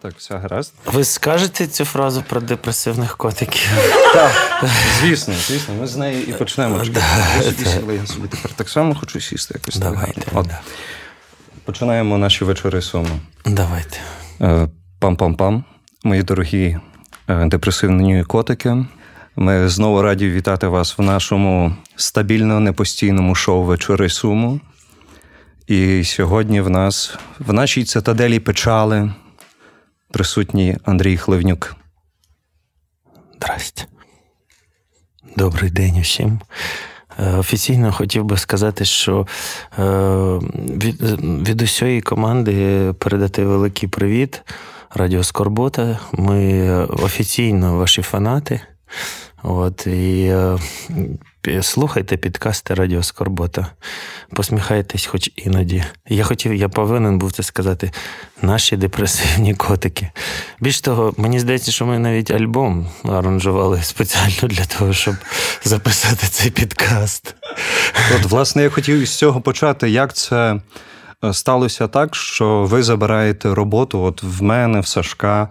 Так, все гаразд. Ви скажете цю фразу про депресивних котиків? Так, звісно, звісно. Ми з неї і почнемо. Я собі тепер так само хочу сісти якось. Давайте. Починаємо наші вечори суму. Давайте. Е, пам-пам-пам, мої дорогі е, депресивні котики. Ми знову раді вітати вас в нашому стабільно непостійному шоу Вечори Суму. І сьогодні в нас в нашій цитаделі печали присутній Андрій Хливнюк. Здрасте. Добрий день усім. Е, офіційно хотів би сказати, що е, від від усієї команди передати великий привіт. Радіо Скорбота. Ми офіційно ваші фанати. От, І е, слухайте підкасти Радіо Скорбота. Посміхайтесь, хоч іноді. Я хотів, я повинен був це сказати. Наші депресивні котики. Більш того, мені здається, що ми навіть альбом аранжували спеціально для того, щоб записати цей підкаст. От, власне, я хотів із цього почати. Як це сталося так, що ви забираєте роботу от в мене, в Сашка, е,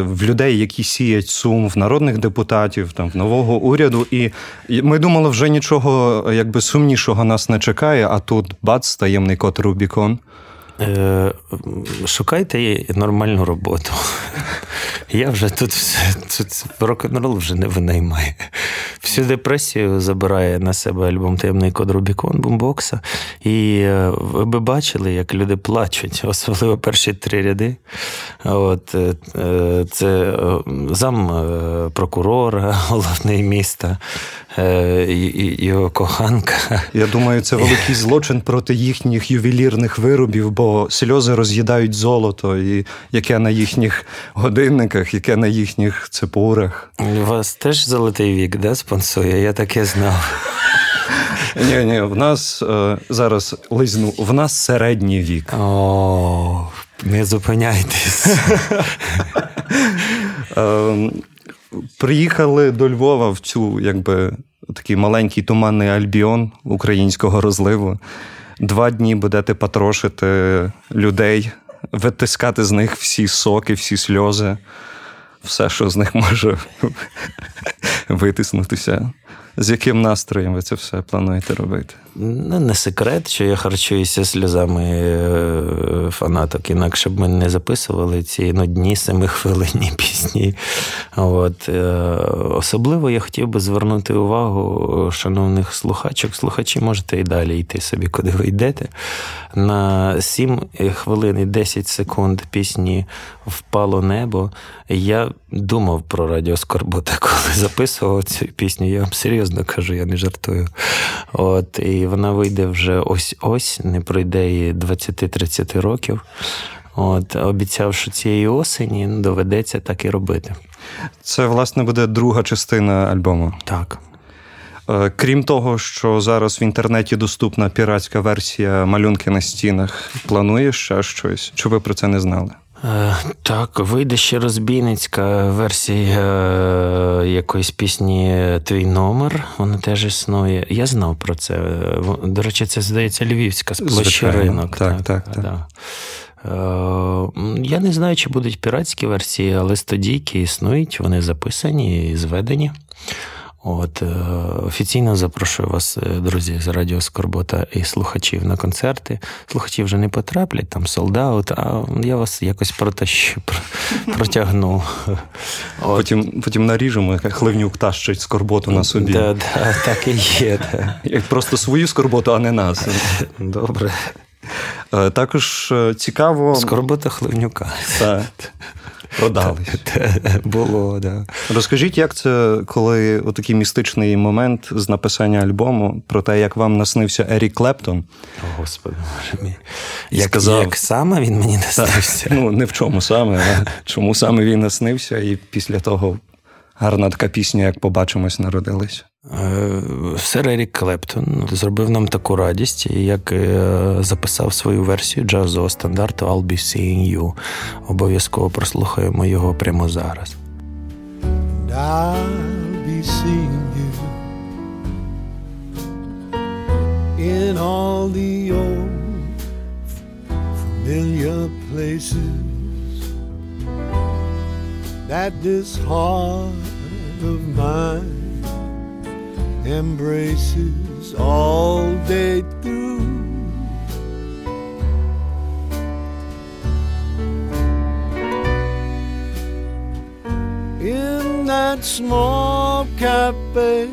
в людей, які сіять сум, в народних депутатів, там в нового уряду. І ми думали, вже нічого якби сумнішого нас не чекає, а тут бац, таємний кот Рубікон. Е, шукайте нормальну роботу. Я вже тут тут рок-н-рол вже не винаймає. Всю депресію забирає на себе альбом Таємний код Рубікон бумбокса. І е, ви би бачили, як люди плачуть, особливо перші три ряди. От, е, Це зам прокурора головний міста, його коханка. Я думаю, це великий злочин проти їхніх ювелірних виробів. бо сльози роз'їдають золото, і яке на їхніх годинниках, яке на їхніх цепурах. У вас теж золотий вік, да, спонсує? Я таке знав. Ні, ні, в нас е, зараз лизну, в нас середній вік. О, не зупиняйтесь. Е, приїхали до Львова в цю, якби, такий маленький туманний альбіон українського розливу два дні будете потрошити людей, витискати з них всі соки, всі сльози, все, що з них може витиснутися. З яким настроєм ви це все плануєте робити? Ну, не секрет, що я харчуюся сльозами е, фанаток, інакше б ми не записували ці нудні семихвилинні пісні. От. Е, особливо я хотів би звернути увагу шановних слухачок. Слухачі можете і далі йти собі, куди ви йдете. На 7 хвилин і 10 секунд пісні Впало небо. Я думав про Радіо Скорбота, коли записував цю пісню. Я вам серйозно кажу, я не жартую. От, І вона вийде вже ось-ось, не пройде і 20-30 років. От, Обіцяв, що цієї осені доведеться так і робити. Це, власне, буде друга частина альбому. Так. Е, крім того, що зараз в інтернеті доступна піратська версія малюнки на стінах, плануєш ще щось? Чи ви про це не знали? Е, так, вийде ще розбійницька версія е, якоїсь пісні Твій номер. Вона теж існує. Я знав про це. До речі, це здається Львівська площі ринок. Так, так, так. так. Я не знаю, чи будуть піратські версії, але студійки існують, вони записані і зведені. От, е, Офіційно запрошую вас, е, друзі, з Радіо Скорбота і слухачів на концерти. Слухачі вже не потраплять, там солдаут, а я вас якось протащу, протягну. От. Потім потім наріжемо, як хливнюк тащить скорботу на собі. Да, да, Так і є. Да. Просто свою скорботу, а не нас. Добре. Е, також цікаво. Скорбота хливнюка. Так. Продались. Було, да. Розкажіть, як це, коли отакий містичний момент з написання альбому про те, як вам наснився Ерік Клептон? О, Господи, мій. Як, сказав, як саме він мені наснився? Ну, не в чому саме, а чому саме він наснився, і після того гарна така пісня, як побачимось, народилась. Е, сер Ерік Клептон зробив нам таку радість, як е, записав свою версію джазового стандарту I'll be seeing you. Обов'язково прослухаємо його прямо зараз. I'll be seeing you in all the old familiar places that this heart of mine embraces all day through. In that small cafe,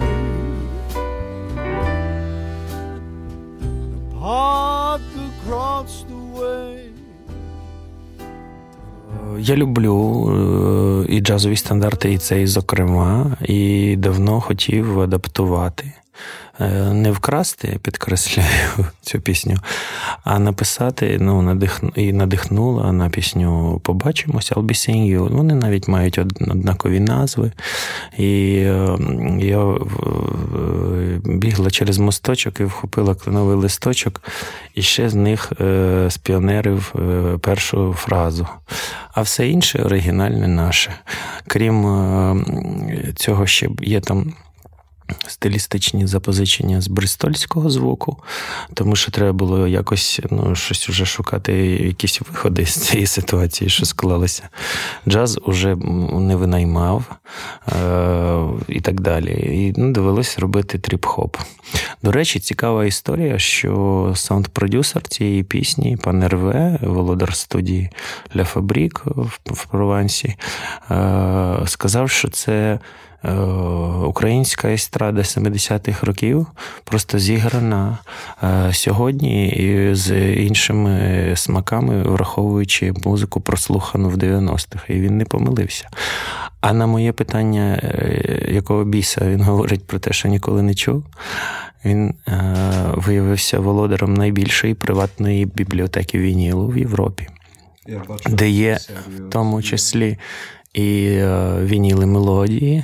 park Я люблю е, і джазові стандарти, і цей, зокрема, і давно хотів адаптувати. Е, не вкрасти, підкреслюю цю пісню, а написати ну, надих... і надихнула на пісню Побачимося, I'll be seeing you. Вони навіть мають однакові назви. І е, я бігла через мосточок і вхопила кленовий листочок, і ще з них е, спіонерив першу фразу. А все інше оригінальне наше. Крім цього, ще є там стилістичні запозичення з бристольського звуку, тому що треба було якось ну, щось уже шукати, якісь виходи з цієї ситуації, що склалися. Джаз уже не винаймав е- і так далі. І ну, довелося робити тріп-хоп. До речі, цікава історія, що саунд-продюсер цієї пісні, пан РВ, володар студії Ля Фабрік в Провансі, е- сказав, що це. Е, українська естрада 70-х років просто зіграна е, сьогодні з іншими смаками, враховуючи музику, прослухану в 90-х. І він не помилився. А на моє питання, е, якого біса він говорить про те, що ніколи не чув, він виявився володаром найбільшої приватної бібліотеки вінілу в Європі, Я бачу, де є в тому числі і вініли мелодії.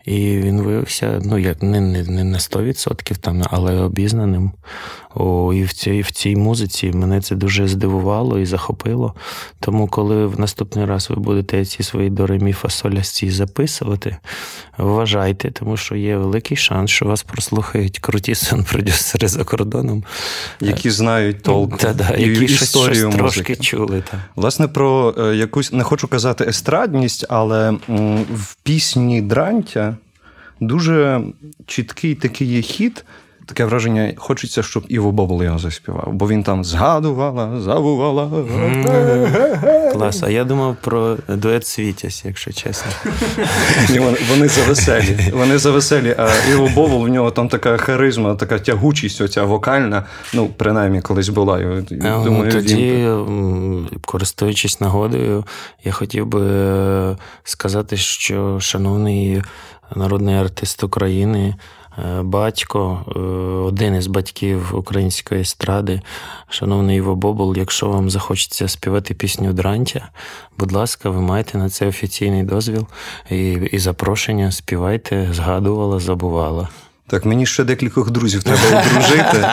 І він виявився, ну як не не, не на 100%, там, але обізнаним. О, І в цій в цій музиці мене це дуже здивувало і захопило. Тому, коли в наступний раз ви будете ці свої доремі фасолясці записувати, вважайте, тому що є великий шанс, що вас прослухають круті сон-продюсери за кордоном, які знають толк та, да, і які історію щось трошки чули. Та. Власне, про е, якусь не хочу казати естрадність, але в пісні Дрантя дуже чіткий такий є хід. Таке враження, хочеться, щоб Іво Бобол його заспівав, бо він там згадувала, забувала. Клас. А я думав про дует Світязь, якщо чесно. Вони завеселі. Вони завеселі, а Іво Бобол, в нього там така харизма, така тягучість, оця вокальна. Ну, принаймні, колись була. Я ну, думаю, Тоді, він... користуючись нагодою, я хотів би е, сказати, що шановний народний артист України. Е, батько, е, один із батьків української естради, шановний Іво Бобол, якщо вам захочеться співати пісню Дрантя, будь ласка, ви маєте на це офіційний дозвіл і і запрошення. Співайте, згадувала, забувала. Так, мені ще декількох друзів треба одружити.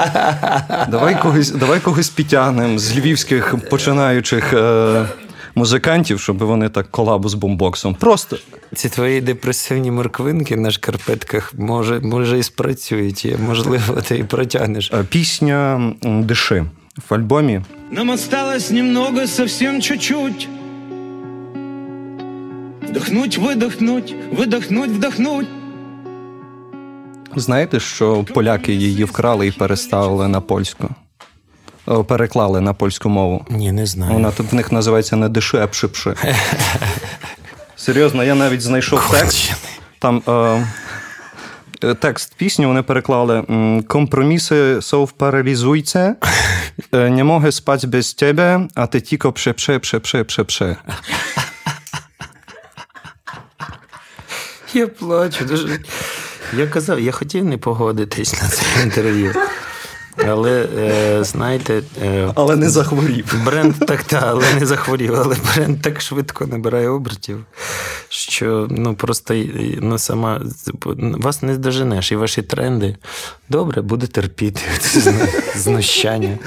Давай когось давай когось підтягнемо з львівських починаючих. Е- музикантів, щоб вони так колабу з бомбоксом. Просто ці твої депресивні морквинки на шкарпетках може, може і спрацюють, і можливо, ти і протягнеш. Е, пісня Диши в альбомі. Нам осталось немного, совсем чуть-чуть. Вдохнуть, видохнуть, видохнуть, вдохнуть. Знаєте, що поляки її вкрали і переставили на польську? Переклали на польську мову. Ні, не знаю. Вона тут в них називається не диши, а. Серйозно, я навіть знайшов текст. Там е, текст пісні вони переклали компроміси совпаралізуйце, не можу спати без тебе, а ти тільки пшепше, пшепше, пшепше. Я плачу. Дуже... Я казав, я хотів не погодитись на це інтерв'ю. Але е, знаєте, е, але не захворів. Бренд так, та, але не захворів, але бренд так швидко набирає обертів, що ну просто ну, сама вас не здоженеш, і ваші тренди добре буде терпіти знущання.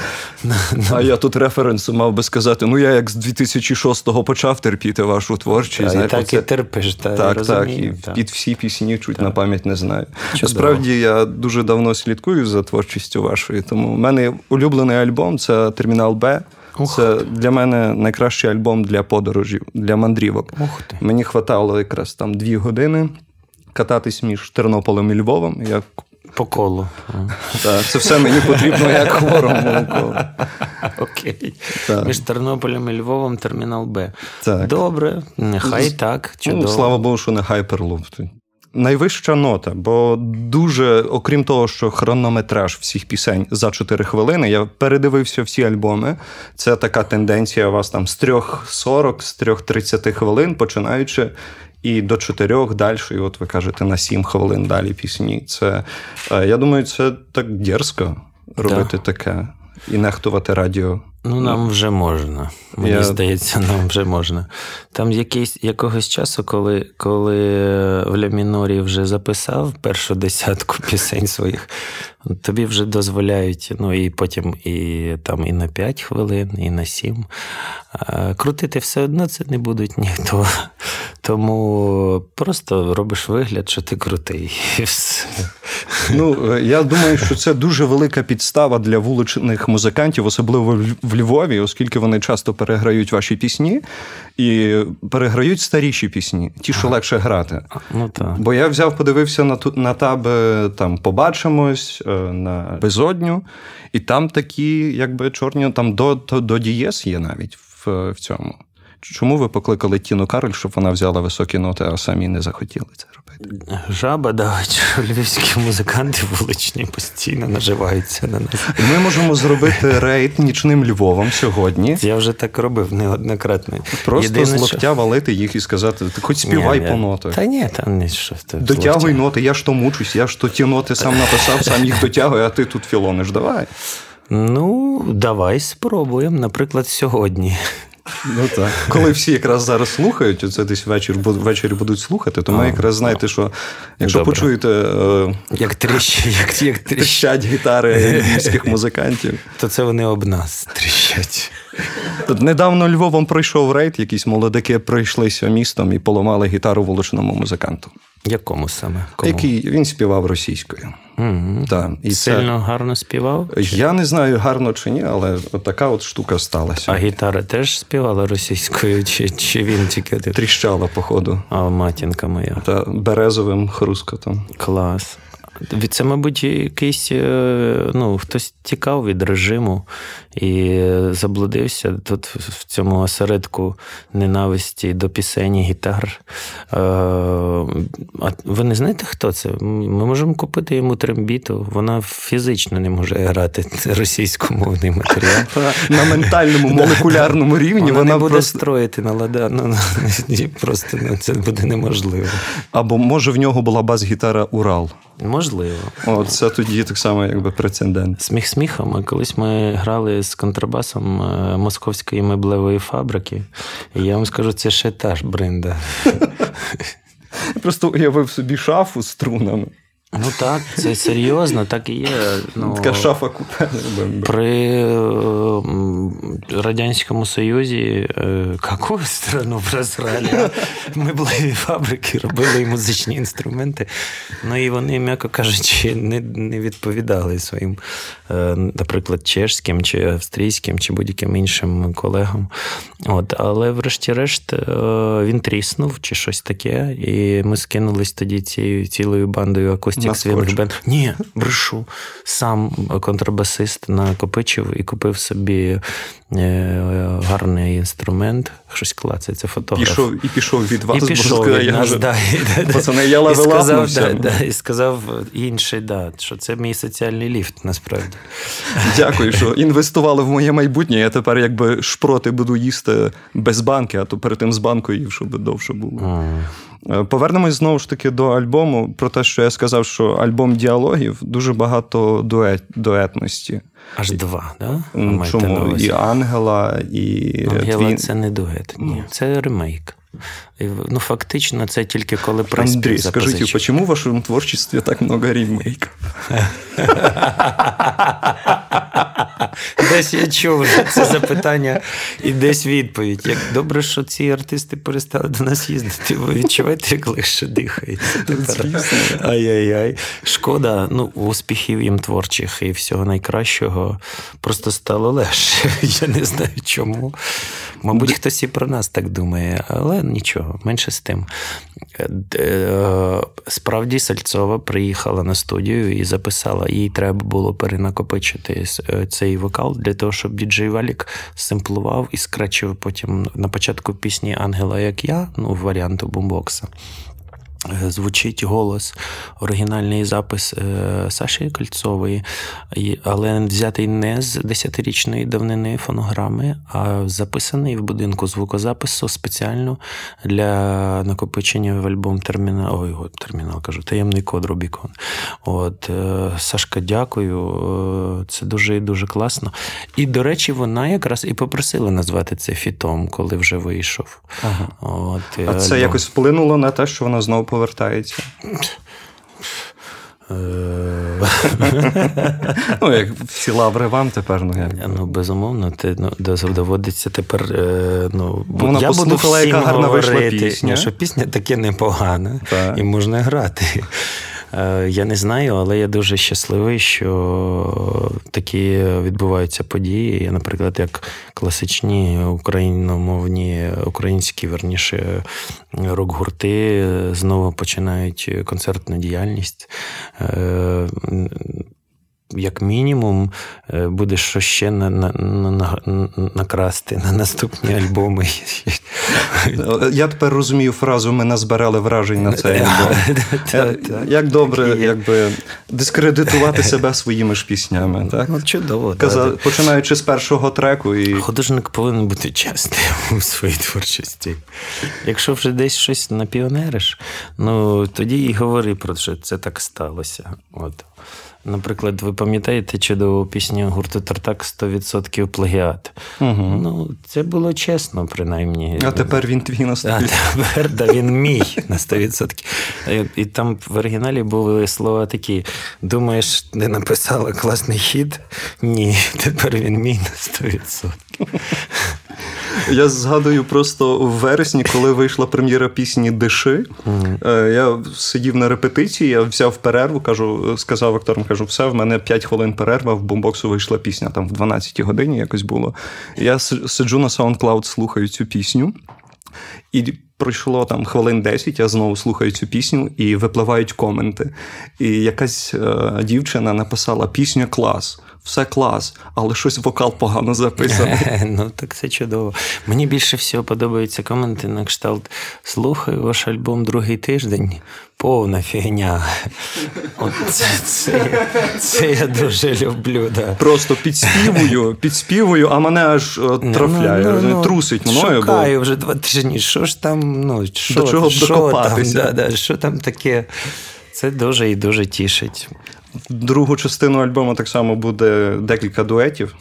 А я тут референсу мав би сказати: ну я як з 2006-го почав терпіти вашу творчість. Та, і так і терпиш, та, так, розумію, так, і під всі пісні чуть на пам'ять не знаю. Насправді я дуже давно слідкую за творчістю Тому в мене улюблений альбом це Термінал Б. Ух Це для мене найкращий альбом для подорожів, для мандрівок. Ух ти. Мені хватало якраз там дві години кататись між Тернополем і Львовом. Я По колу. та, це все мені потрібно як хворому. Окей. Так. Між Тернополем і Львовом термінал Б. Так. Добре, нехай так. Чудово. Ну, слава Богу, що не хайперлуп. Найвища нота, бо дуже, окрім того, що хронометраж всіх пісень за 4 хвилини, я передивився всі альбоми. Це така тенденція у вас там з 3.40, з 3.30 хвилин, починаючи. І до 4 далі, і от ви кажете на 7 хвилин далі пісні. Це е, я думаю, це так дерзко робити таке і нехтувати радіо. Ну, нам вже можна. Мені Я- здається, нам вже можна. Там якийсь, якогось часу, коли, коли в Ля Мінорі вже записав першу десятку пісень своїх, тобі вже дозволяють, ну і потім і там і на 5 хвилин, і на 7. А крутити все одно це не будуть ніхто. Тому просто робиш вигляд, що ти крутий. І все. Ну, е, я думаю, що це дуже велика підстава для вуличних музикантів, особливо в- в Львові, оскільки вони часто переграють ваші пісні і переграють старіші пісні, ті, що легше грати. Ну так. Бо я взяв, подивився на на таби там побачимось е, на безодню, і там такі, якби чорні, там до, до, до дієс є навіть в, в цьому. Чому ви покликали Тіну Кароль, щоб вона взяла високі ноти, а самі не захотіли це робити? Жаба давить, що львівські музиканти вуличні постійно наживаються на нас. Ми можемо зробити рейд нічним Львовом сьогодні. Я вже так робив неоднократно. Просто Єдине, з що- валити їх і сказати: ти хоч співай Ні, по нотах. Та ні, там не що. ти Дотягуй ноти, я ж то мучусь, я ж то ті ноти сам написав, сам їх дотягую, а ти тут філониш. Давай. Ну, давай спробуємо, наприклад, сьогодні. Ну так. Коли всі якраз зараз слухають, оце десь вечір, ввечері будуть слухати, то ми якраз знаєте, що якщо Добре. почуєте е, Як тріщать, як, як тріщать, тріщать гітари львівських музикантів. то це вони об нас тріщать. Тут недавно Львовом пройшов рейд, якісь молодики пройшлися містом і поламали гітару вуличному музиканту. Якому саме? Кому? Який він співав російською. Угу. Да. і це- Сильно гарно співав? Я не знаю, гарно чи ні, але от така от штука сталася. А гітара теж співала російською, чи, чи він тільки Тріщала, походу, А матінка моя. та березовим хрускотом. Клас. Це, мабуть, якийсь е, ну, хтось тікав від режиму і заблудився тут в цьому осередку ненависті до пісень і гітар. Е, А ви не знаєте, хто це? Ми можемо купити йому трембіту. Вона фізично не може грати російськомовний матеріал. На ментальному молекулярному рівні Вона, буде строїти на лада. Ну, ну, просто ну, це буде неможливо. або може в нього була бас-гітара Урал. Можливо. О, це тоді так само, якби прецедент. Сміх сміхом. Колись ми грали з контрабасом е, московської меблевої фабрики. І я вам скажу, це ще та ж бринда. Просто уявив собі шафу з струнами. Ну так, це серйозно, так і є. Ну, Така шафа купе. При е, Радянському Союзі е, яку страну просрали? Меблеві фабрики робили і музичні інструменти. Ну і вони, м'яко кажучи, не, не відповідали своїм, е, наприклад, чешським чи австрійським, чи будь-яким іншим колегам. От, але, врешті-решт, е, він тріснув чи щось таке, і ми скинулись тоді цією цілою бандою акустик Скотч. бенд. Ні, брешу. Сам контрабасист накопичив і купив собі е, гарний інструмент. Щось клацається, фотограф. Пішов і пішов від вас, і пішов від я нас, вже- да, і. Пацани, я і сказав, да, да, і сказав інший, да, що це мій соціальний ліфт, насправді. Дякую, що інвестували в моє майбутнє. Я тепер якби шпроти буду їсти без банки, а то перед тим з банкою їв, щоб довше було. Е, Повернемось знову ж таки до альбому. Про те, що я сказав, що альбом діалогів дуже багато дует, дуетності. Аж два, да? Чому? І Ангела, і Ангела Твін. це не дует, ні. Це ремейк. Ну, фактично, це тільки коли Андрей, скажите, запозичив. почему в вашем творчестве так много ремейков? Десь я чув це запитання і десь відповідь. Як добре, що ці артисти перестали до нас їздити, ви відчуваєте, як легше дихається. Ай-яй-яй. Шкода, ну, успіхів їм творчих і всього найкращого. Просто стало легше. Я не знаю чому. Мабуть, хтось і про нас так думає, але нічого, менше з тим. Е, справді Сальцова приїхала на студію і записала. Їй треба було перенакопичити е, цей вокал для того, щоб діджей Валік симплував і скрачив потім на початку пісні Ангела, як я, ну, варіанту бумбокса. Е, звучить голос, оригінальний запис е, Саші Кольцової, але взятий не з десятирічної давнини фонограми, а записаний в будинку звукозапису спеціально для накопичення в альбом термінал. Ой, термінал кажу, таємний код Рубікон. От, е, Сашка, дякую. Це дуже і дуже класно. І, до речі, вона якраз і попросила назвати це фітом, коли вже вийшов. Ага. От, А це альбом. якось вплинуло на те, що вона знову повертається. Е. Ну, як всі лаври вам тепер, ну як? Ну, безумовно, ти ну, доводиться тепер. Е, ну, Вона я буду всім яка гарна говорити, пісня. що пісня таке непогана, так. і можна грати. Е, я не знаю, але я дуже щасливий, що такі відбуваються події. Я, наприклад, як класичні україномовні, українські верніше рок-гурти знову починають концертну діяльність. Як мінімум, е, буде що ще на, на, на, накрасти на наступні альбоми. Я тепер розумію фразу Ми назбирали вражень на цей альбом. Е, як добре якби, дискредитувати себе своїми ж піснями. Так? Ну, чудово. Починаючи з першого треку. І... Художник повинен бути чесним у своїй творчості. Якщо вже десь щось напіонериш, ну тоді і говори про що це так сталося. От. Наприклад, ви пам'ятаєте чудову пісню гурту Тартак 100% плагіат. Угу. Ну, це було чесно, принаймні. А тепер він твій на 100%. А тепер да, він мій на 100%. І там в оригіналі були слова такі: думаєш, не написала класний хід? Ні, тепер він мій на 100%. Я згадую просто в вересні, коли вийшла прем'єра пісні Диши. Mm-hmm. Я сидів на репетиції, я взяв перерву, кажу, сказав акторам, кажу, все, в мене 5 хвилин перерва, в бомбоксу вийшла пісня там в 12-й годині якось було. Я сиджу на SoundCloud, слухаю цю пісню. І пройшло там хвилин 10, я знову слухаю цю пісню і випливають коменти. І якась е, дівчина написала пісню клас все клас, але щось вокал погано записаний. Ну так це чудово. Мені більше всього подобаються коменти на кшталт. Слухаю ваш альбом другий тиждень. Повна фігня. От це, це, це я дуже люблю. Да. Просто підспівую, підспівую, а мене аж е, трафляє, ну, ну, ну, трусить мною. Шукаю бо... вже два тижні. Що ж там, ну, що, До чого що? Там, да, да, що там таке? Це дуже і дуже тішить. Другу частину альбому так само буде декілька дуетів.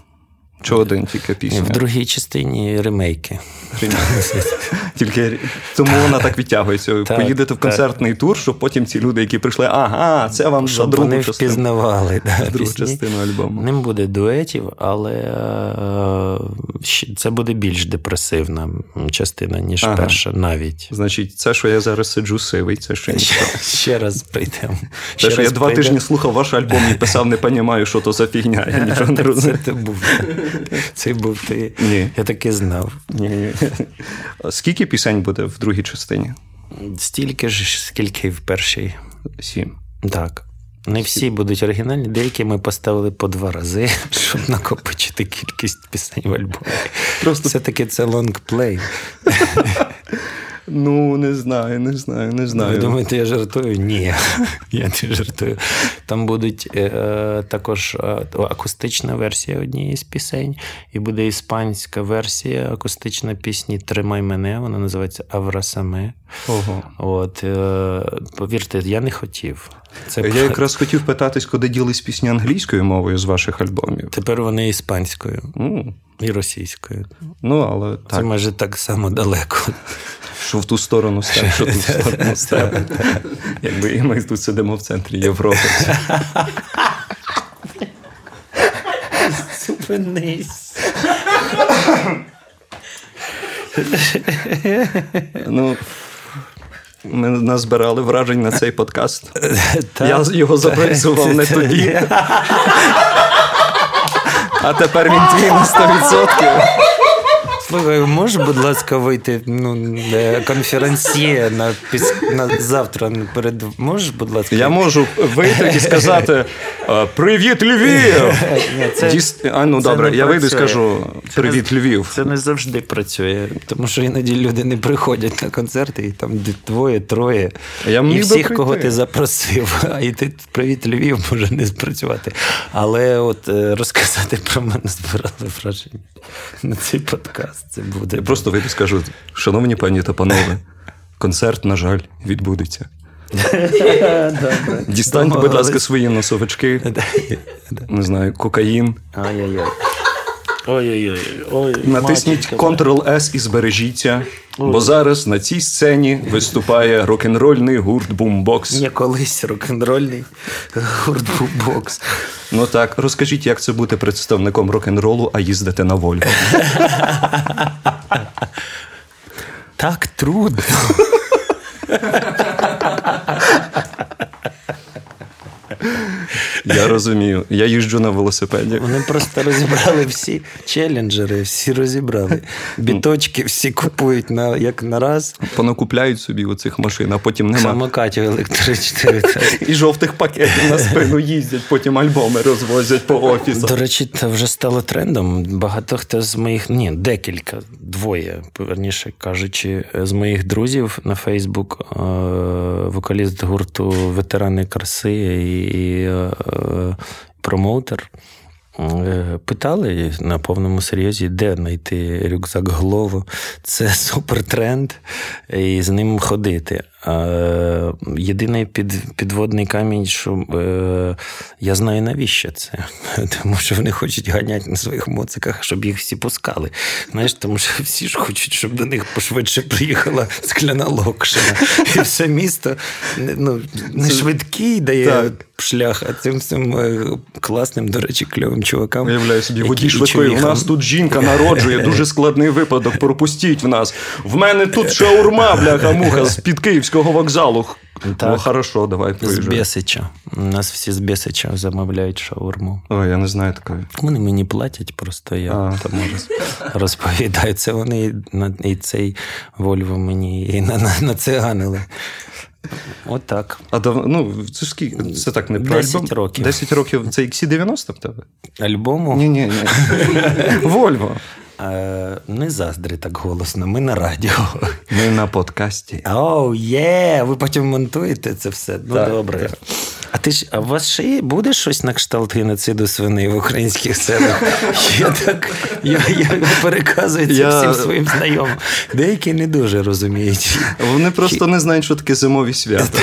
Чи один тільки пісня? В другій частині ремейки. Тільки Тому вона так відтягується. Так, Поїдете в концертний тур, щоб потім ці люди, які прийшли, ага, це вам за другу вони частину. впізнавали да, другу частину альбому. Ним буде дуетів, але е, це буде більш депресивна частина, ніж ага. перша навіть. Значить, це, що я зараз сиджу сивий, це ще нічого. Ще раз прийдемо. Те, що я два тижні слухав ваш альбом і писав, не розумію, що то за фігня. Я нічого не розумію. Це був. Це був ти. Ні. Я таки знав. Ні. Скільки пісень буде в другій частині? Стільки ж, скільки і в першій. Сім. Так. Не всі будуть оригінальні, деякі ми поставили по два рази, щоб накопичити кількість пісень в альбомі. Просто все-таки це лонгплей. Ну, не знаю, не знаю, не знаю. Ви думаєте, я жартую? Ні, я не жартую. Там будуть е, також е, акустична версія однієї з пісень, і буде іспанська версія акустична пісні Тримай мене, вона називається Аврасаме. Ого. От, е, Повірте, я не хотів. Це Я якраз хотів питатись, куди ділись пісні англійською мовою з ваших альбомів. Тепер вони іспанською mm. і російською. Ну, але Це так. майже так само далеко. Що в ту сторону став, що в ту сторону став. Якби ми тут сидимо в центрі Європи. Зупинись. Ну, ми назбирали вражень на цей подкаст. Та- Я його записував не тоді. А тепер він твій на 100%. Слухай, можеш, будь ласка, вийти ну, е, конференціє на, піс... на завтра перед. Можеш, будь ласка, Я можу вийти і сказати е, Привіт, Львів! Ні, це- Діс- А, ну це добре, я вийду і скажу Привіт, Львів. Це не завжди працює, тому що іноді люди не приходять на концерти, і там двоє, троє. Я і всіх, прийти. кого ти запросив, а і ти привіт Львів може не спрацювати. Але от е, розказати про мене збирали враження на цей подкаст. Це буде. Я просто вийду скажу, шановні пані та панове, концерт, на жаль, відбудеться. Дістаньте, будь ласка, свої носовички, не знаю, кокаїн. Ай-яй-яй. Ой-ой-ой. Натисніть. Ctrl-S і збережіться, бо зараз на цій сцені виступає рок-н-рольний гурт Boombox. Є колись рок-н-рольний гурт бокс. Ну так, розкажіть, як це бути представником рок-н-ролу, а їздити на Вольво. Так трудно. Я розумію. Я їжджу на велосипеді. Вони просто розібрали всі челенджери, всі розібрали. Біточки всі купують на, як на раз. Понакупляють собі оцих машин, а потім нема. Самокатів електричних. І жовтих пакетів на спину їздять, потім альбоми розвозять по офісах. До речі, це вже стало трендом. Багато хто з моїх, ні, декілька, двоє, верніше кажучи, з моїх друзів на Фейсбук, вокаліст гурту Ветерани краси і е, промоутер. е, Питали на повному серйозі, де знайти рюкзак голову. Це супер тренд, і з ним ходити. Єдиний під, підводний камінь, що е, я знаю навіщо це. Тому що вони хочуть ганяти на своїх моциках, щоб їх всі пускали. Знаєш, тому що всі ж хочуть, щоб до них пошвидше приїхала скляна локшина. І все місто ну, не швидкий дає Так. шлях, а цим всім е, класним, до речі, кльовим чувакам. Уявляю собі, водій швидкої. У нас тут жінка народжує, дуже складний випадок. Пропустіть в нас. В мене тут шаурма, бляха муха з-під київського вокзалу. Так. Ну, хорошо, давай З приїжджай. Бесича. У нас всі з Бесича замовляють шаурму. Ой, я не знаю такої. Вони мені платять, просто я А. роз- розповідаю. Це вони і, цей Вольво мені і на, на, нациганили. Отак. А дав... ну, це ж скільки? Це так не про 10 альбом? років. 10 років. Це XC90 в тебе? Альбому Ні, ні, ні. Вольво. Е, не заздри так голосно, ми на радіо. Ми на подкасті. Оу, є! Ви потім монтуєте це все. Ну, Так, добре. А ти ж, а у вас ще є, буде щось на кшталт геноциду свиней в українських селах? Я так я, я переказую це Я- всім своїм знайомим. Деякі не дуже розуміють. Вони просто не знають, що таке зимові свята.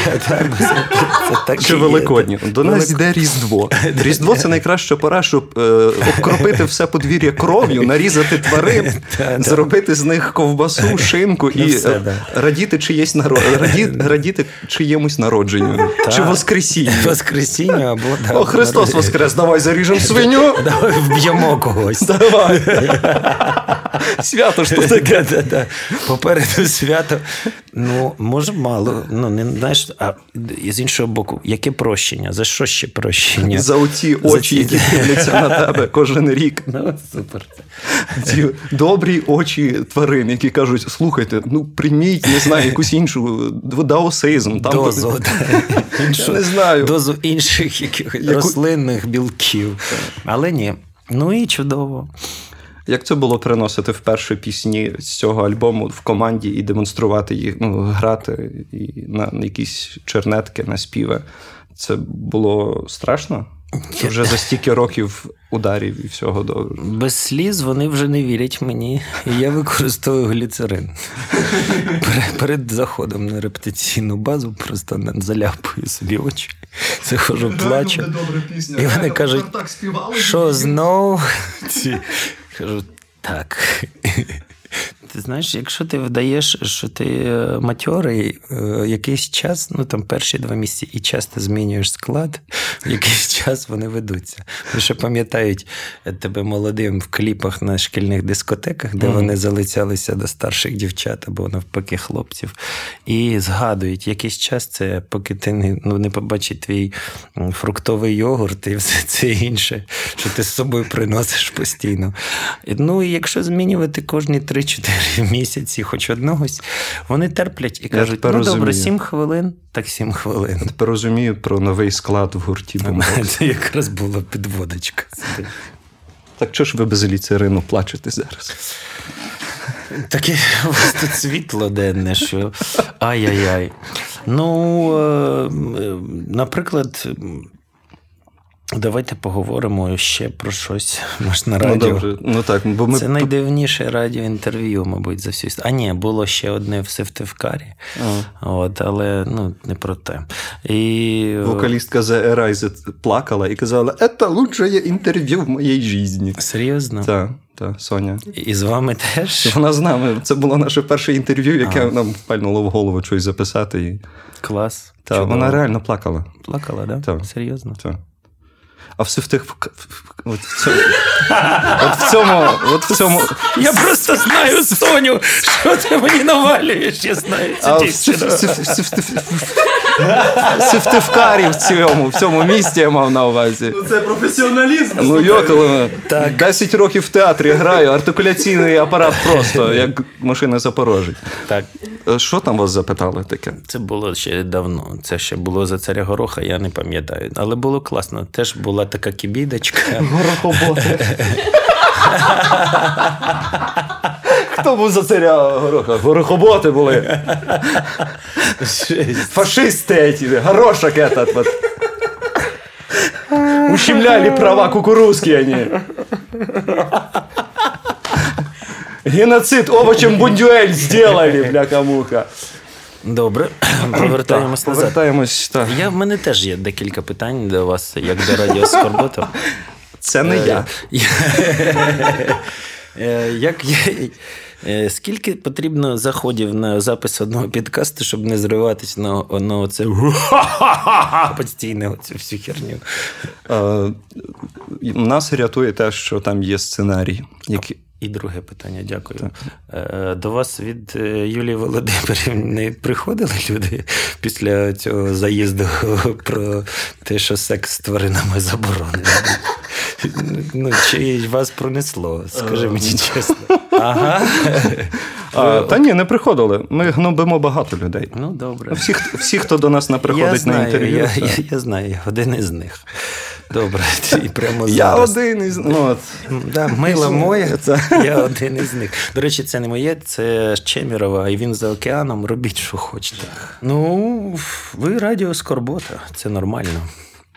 Чи. Великодні. До нас йде Різдво. Різдво це найкраща пора, щоб е, обкропити все подвір'я кров'ю, нарізати тварин, зробити з них ковбасу, шинку Ну, і е, радіти чиєсь наро... раді... радіти чиємусь народженню. Чи воскресінню. Воскресіння або да, О, Христос воскрес, давай заріжемо свиню. Давай вб'ємо когось. Давай. Свято ж то таке. Попереду свято. Ну, може, мало. Ну, не знаєш, а з іншого боку, яке прощення? За що ще прощення? За оці очі, ці- які дивляться на тебе кожен рік. Ну, супер. Ці добрі очі тварин, які кажуть: слухайте, ну прийміть, не знаю, якусь іншу даосизм. Там Дозу. да. Іншу- не знаю. Дозу інших якихось Яку- рослинних білків. Але ні. Ну і чудово. Як це було приносити вперше пісні з цього альбому в команді і демонструвати їх, ну, грати і на якісь чернетки, на співи? Це було страшно? Це вже за стільки років ударів і всього добре. Без сліз вони вже не вірять мені, і я використовую гліцерин. Перед, перед заходом на репетиційну базу просто заляпую собі очі. Заходжу, плачу. І вони кажуть, що знов? Ці- Кажу, так. Ти знаєш, якщо ти вдаєш, що ти е, матьорий, е, якийсь час, ну там перші два місяці, і часто змінюєш склад, якийсь час вони ведуться. Тому що пам'ятають тебе молодим в кліпах на шкільних дискотеках, де mm-hmm. вони залицялися до старших дівчат або навпаки хлопців, і згадують, якийсь час це поки ти не ну, не побачить твій фруктовий йогурт і все це інше, що ти з собою приносиш постійно. Ну і якщо змінювати кожні 3-4 місяці, хоч одногось, вони терплять і кажуть: ну розумію. добре, 7 хвилин, так 7 хвилин. Я тепер розумію про новий склад в гурті. Це якраз була підводочка. Так чого ж ви без ліцерину плачете зараз? Таке у вас тут світло денне, що ай-яй-яй. Ну, е, наприклад, Давайте поговоримо ще про щось Може, на радіо. Ну, добре. Ну, так, бо ми... Це найдивніше радіоінтерв'ю, мабуть, за всю А ні, було ще одне в Севтивкарі, От, але ну, не про те. І... Вокалістка The Arise плакала і казала: це лучше інтерв'ю в моїй житті. Серйозно? Так. Та Соня. І з вами теж? Вона з нами. Це було наше перше інтерв'ю, яке а. нам впальнуло в голову щось записати. І... Клас. Та, вона реально плакала. Плакала, да? Так. Серйозно? Так. А все в тих. От в цьому. От в цьому. От в цьому... Я просто знаю Соню, що ти мені навалюєш, я знаю цю дівчину. В цьому в цьому місті я мав на увазі. Ну Це професіоналізм. Ну йокали. 10 років в театрі граю, артикуляційний апарат просто, як машина Запорожець. Так. Е, що там вас запитали таке? Це було ще давно. Це ще було за царя Гороха, я не пам'ятаю. Але було класно. Теж була така кібідочка. Горохоботи. Хто був за царя Гороха? Горохоботи були. Фашисти эти, горошок этот вот. Ущемляли права кукурузки они. Геноцид овочем бундюель сделали, бляка-муха. Добре, повертаємось назад. Повертаємось, так. Я, В мене теж є декілька питань до вас, як до Радіо Скорбота. Це не я. Е, як е, Скільки потрібно заходів на запис одного підкасту, щоб не зриватись на на оце постійне оцю всю херню? Нас рятує те, що там є сценарій. який і друге питання, дякую. Так. Е, до вас від е, Юлії Володимирівни приходили люди після цього заїзду про те, що секс з тваринами заборонений? Ну, Чи вас пронесло? Скажи мені е, чесно. Ага. А, Та ні, не приходили. Ми гнобимо багато людей. Ну, добре. Всі, всі хто до нас не приходить я знаю, на інтерв'ю. Я, я, я знаю, один із них. Добре, і прямо я один із ну, от. Да, Мило моє, це я один із них. До речі, це не моє, це Чемірова, і він за океаном. Робіть, що хочете. Ну, ви радіо Скорбота, це нормально.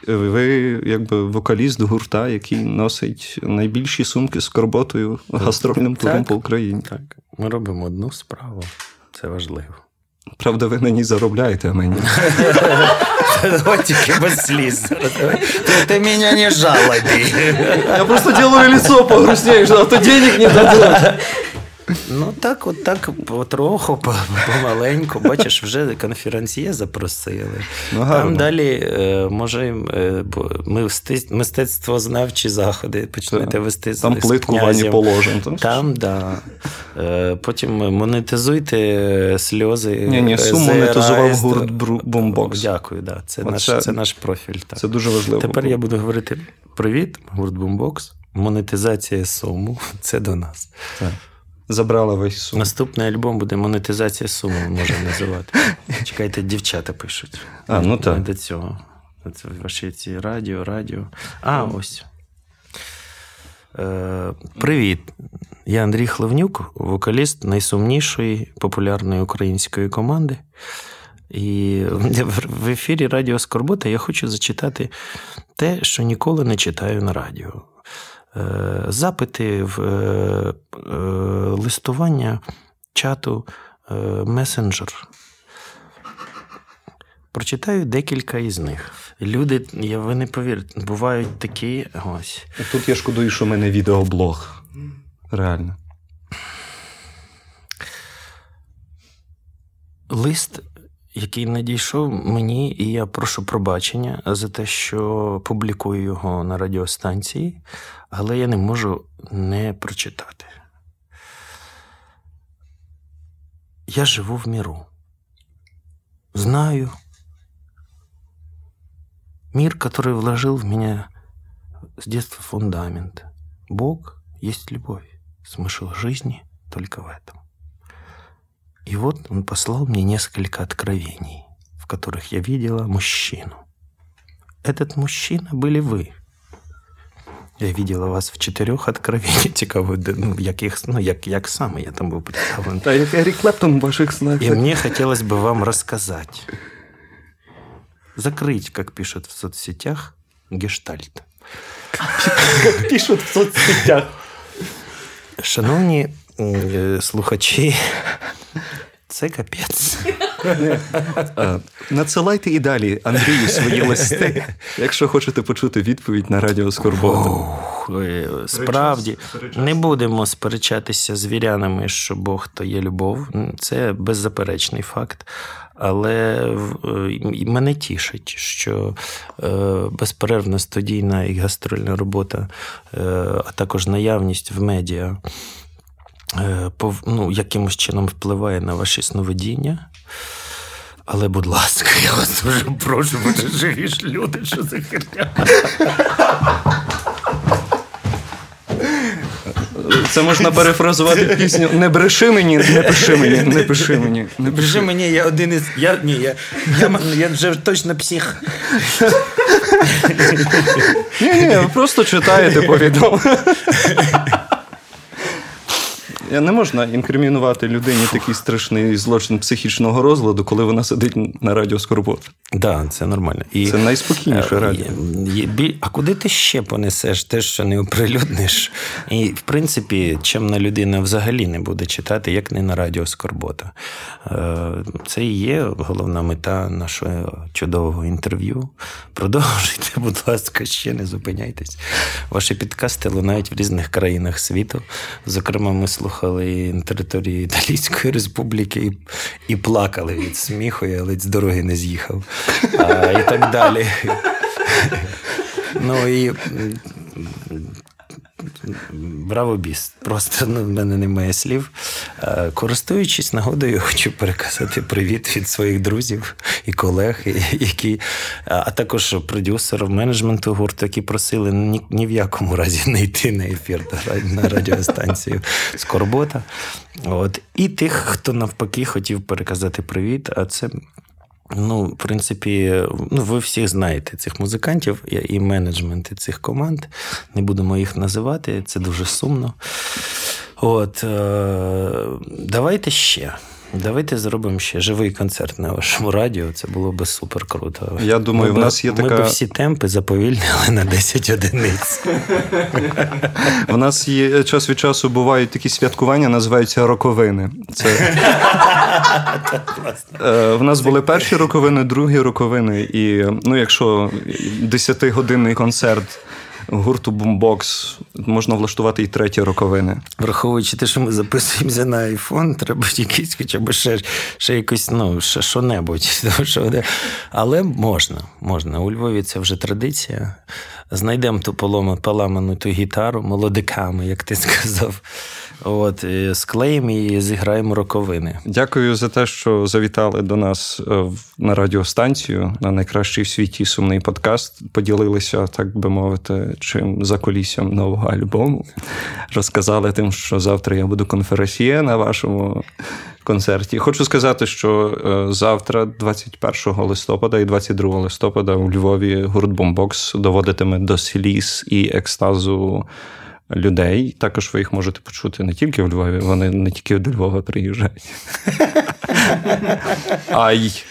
Ви якби вокаліст гурта, який носить найбільші сумки з скорботою гастрольним туром так, по Україні. Так, ми робимо одну справу. Це важливо. Правда, ви на ній заробляєте, а мені. Давай тільки без сліз. Ти мене не жалоби. Я просто делаю лицо погрустнее, а то денег не дадуть. Ну так, от так потроху, помаленьку. Бачиш, вже конференціє запросили. Ну, Там далі, е, може, е, ми мистецтвознавчі заходи почнете вести Там плитку вані положимо. Там, там да. Е, потім монетизуйте сльози. Ні, ні, сум монетизував гурт Бумбокс. Дякую, да. Це наш це наш профіль. Так. Це дуже важливо. Тепер я буду говорити: привіт, гурт Бумбокс. Монетизація суму це до нас. Так забрала весь сум. Наступний альбом буде монетизація суми, можна називати. Чекайте, дівчата пишуть. А, ну так. До цього. Це ваші ці радіо, радіо. А, ось. Е, Привіт. Я Андрій Хливнюк, вокаліст найсумнішої популярної української команди. І в ефірі Радіо Скорбота я хочу зачитати те, що ніколи не читаю на радіо. Е, запити в е, е, листування чату месенджер. Прочитаю декілька із них. Люди, я ви не повірите, бувають такі ось. Тут я шкодую, що в мене відеоблог. Реально. лист, який надійшов мені, і я прошу пробачення за те, що публікую його на радіостанції, але я не можу не прочитати. Я живу в миру. Знаю. Мир, который вложил в меня с детства фундамент. Бог есть любовь. Смысл жизни только в этом. И вот он послал мне несколько откровений, в которых я видела мужчину. Этот мужчина были вы. Я видела вас в чотирьох откровеннях. Цікаво, де- ну, яких, ну, як, як саме я там був представлений. Та як Ерік Клептон в ваших снах. И мне хотелось бы вам рассказать. Закрыть, как пишут в соцсетях, гештальт. пишуть в соцсетях. Шановні е, слухачі, це капець. Е, Надсилайте і далі Андрію свої листи, якщо хочете почути відповідь на радіо Скорбота. Е, Справді, не будемо сперечатися з вірянами, що Бог то є любов. Це беззаперечний факт. Але в- е, мене тішить, що безперервна студійна і гастрольна робота, а також наявність в медіа ну, якимось чином впливає на ваші сновидіння. Але, будь ласка, я вас дуже прошу, бо це живі ж люди, що за херня. Це можна перефразувати пісню Не бреши мені, не пиши мені, не пиши мені. Не пиши. Мені, я один із. Я, ні, я, я, я вже точно псих. Ні, ні, ви просто читаєте повідомлення. Не можна інкримінувати людині такий страшний злочин психічного розладу, коли вона сидить на радіо Скорбота. Так, да, це нормально. І, Це найспокійніше е, радіо. є- є А куди ти ще понесеш те, що не оприлюдниш? І, в принципі, чимна людина взагалі не буде читати, як не на радіо Скорбота. Е, Це і є головна мета нашого чудового інтерв'ю. Продовжуйте, будь ласка, ще не зупиняйтесь. Ваші підкасти лунають в різних країнах світу. Зокрема, ми слухали і на території Італійської республіки і, і плакали від сміху, я ледь з дороги не з'їхав. А, і так далі. Ну і браво біс. Просто ну, в мене немає слів. Е, Користуючись нагодою, хочу переказати привіт від своїх друзів і колег, які, а також продюсерів менеджменту гурту, які просили ні, ні в якому разі не йти на ефір на радіостанцію Скорбота. От. І тих, хто навпаки хотів переказати привіт. А це Ну, в принципі, ну, ви всіх знаєте цих музикантів і менеджменти цих команд. Не будемо їх називати, це дуже сумно. От, е, давайте ще. Давайте зробимо ще живий концерт на вашому радіо. Це було би супер круто. Я думаю, Ми в би- нас є Ми така- би всі темпи заповільнили на 10 одиниць. У нас є час від часу бувають такі святкування, називаються роковини. Це Е, в нас були перші роковини, другі роковини. І ну, якщо 10-годинний концерт гурту Boombox, можна влаштувати і треті роковини. Враховуючи те, що ми записуємося на iPhone, треба якийсь хоча б ще, ще якось, ну, ще що-небудь. Але можна, можна. У Львові це вже традиція. Знайдемо ту полома, поламану ту гітару молодиками, як ти сказав. От, склеїмо і зіграємо роковини. Дякую за те, що завітали до нас е, на радіостанцію на найкращий в світі сумний подкаст. Поділилися, так би мовити, чим за коліссям нового альбому. Розказали тим, що завтра я буду конференціє на вашому концерті. Хочу сказати, що е, завтра, 21 листопада і 22 листопада, у Львові гурт Бомбокс доводитиме до сліз і екстазу. Людей також ви їх можете почути не тільки в Львові, вони не тільки до Львова приїжджають. А й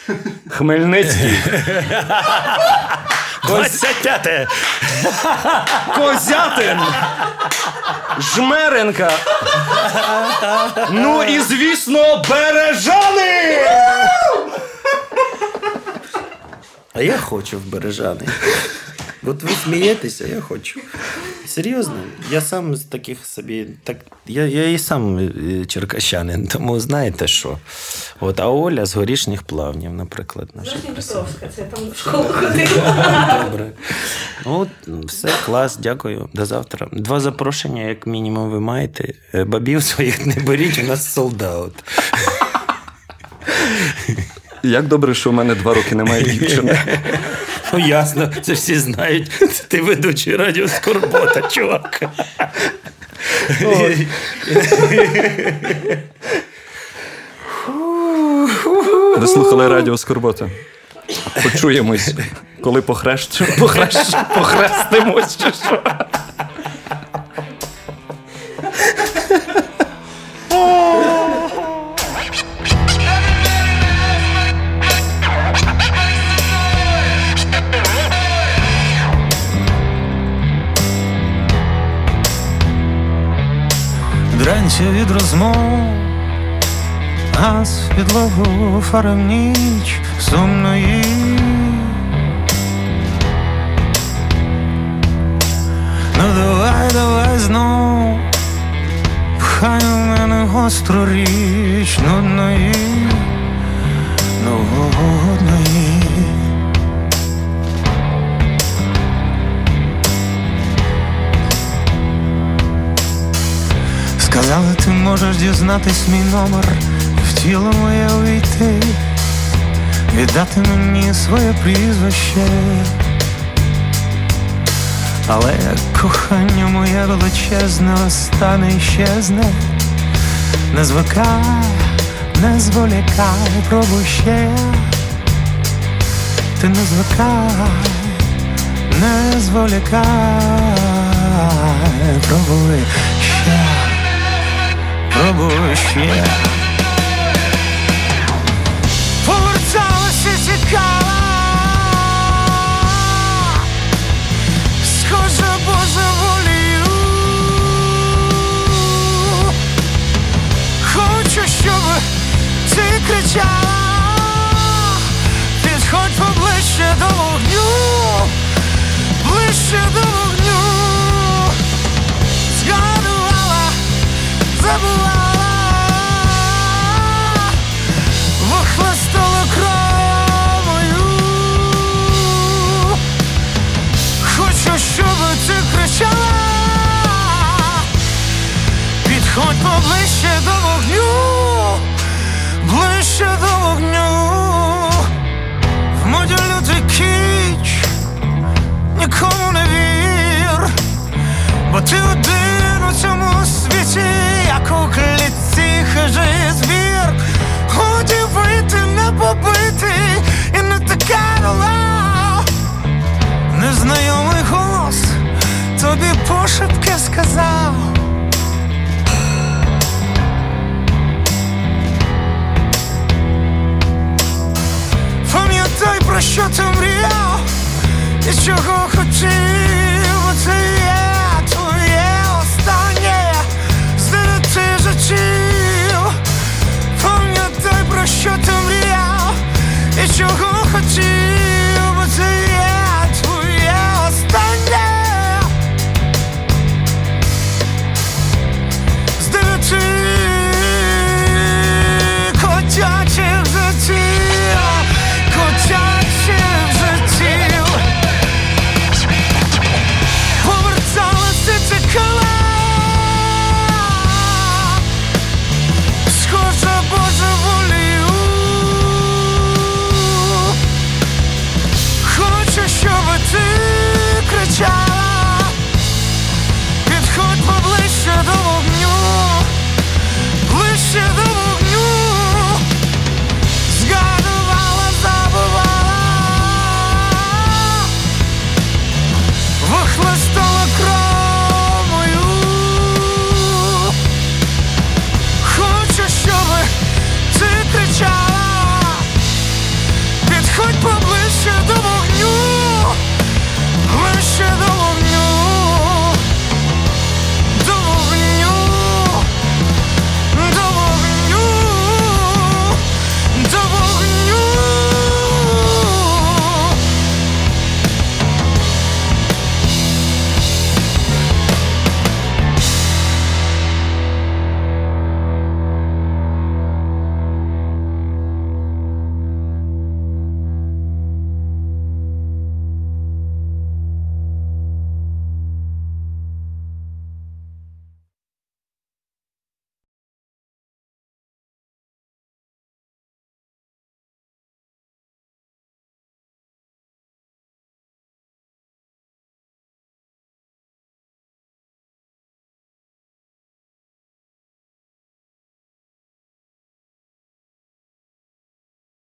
Хмельницький, 25 Козятин, Жмеренка. Ну і звісно, Бережани! А я хочу в Бережани. От ви смієтеся, я хочу. серйозно, я сам з таких собі. Так, Я я і сам е, черкащанин, тому знаєте що. От, А Оля з горішніх плавнів, наприклад. наша Петровська, це там в школу ходила. Добре. Ну, все, клас, дякую. До завтра. Два запрошення, як мінімум, ви маєте. Е, Бабів своїх не беріть, у нас солдат. Як добре, що у мене два роки немає дівчини. Ну, ясно, це всі знають. Ти ведучий радіо Скорбота, чувак. Ви слухали радіо Скорбота. Почуємось, коли похрещ... похрещ... похрестимось. чи що. Дранця від розмов, газ в підлогу фара в ніч сумної. Ну давай, давай знов, пхай у мене гостру річ нудної, нудної. Сказали, ти можеш дізнатись мій номер, в тіло моє увійти, віддати мені своє прізвище. Але як кохання моє величезне остане і не звикай, не зволікай, пробуй ще, ти не звикай, не зволікай, пробуй ще пробую ще. Поверталася божеволію. Хочу, щоб ти кричала, підходь поближче до вогню, ближче до вогню. Нікому не вір. Бо ти один у цьому світі, як у клітці хижий звір, Годі вийти,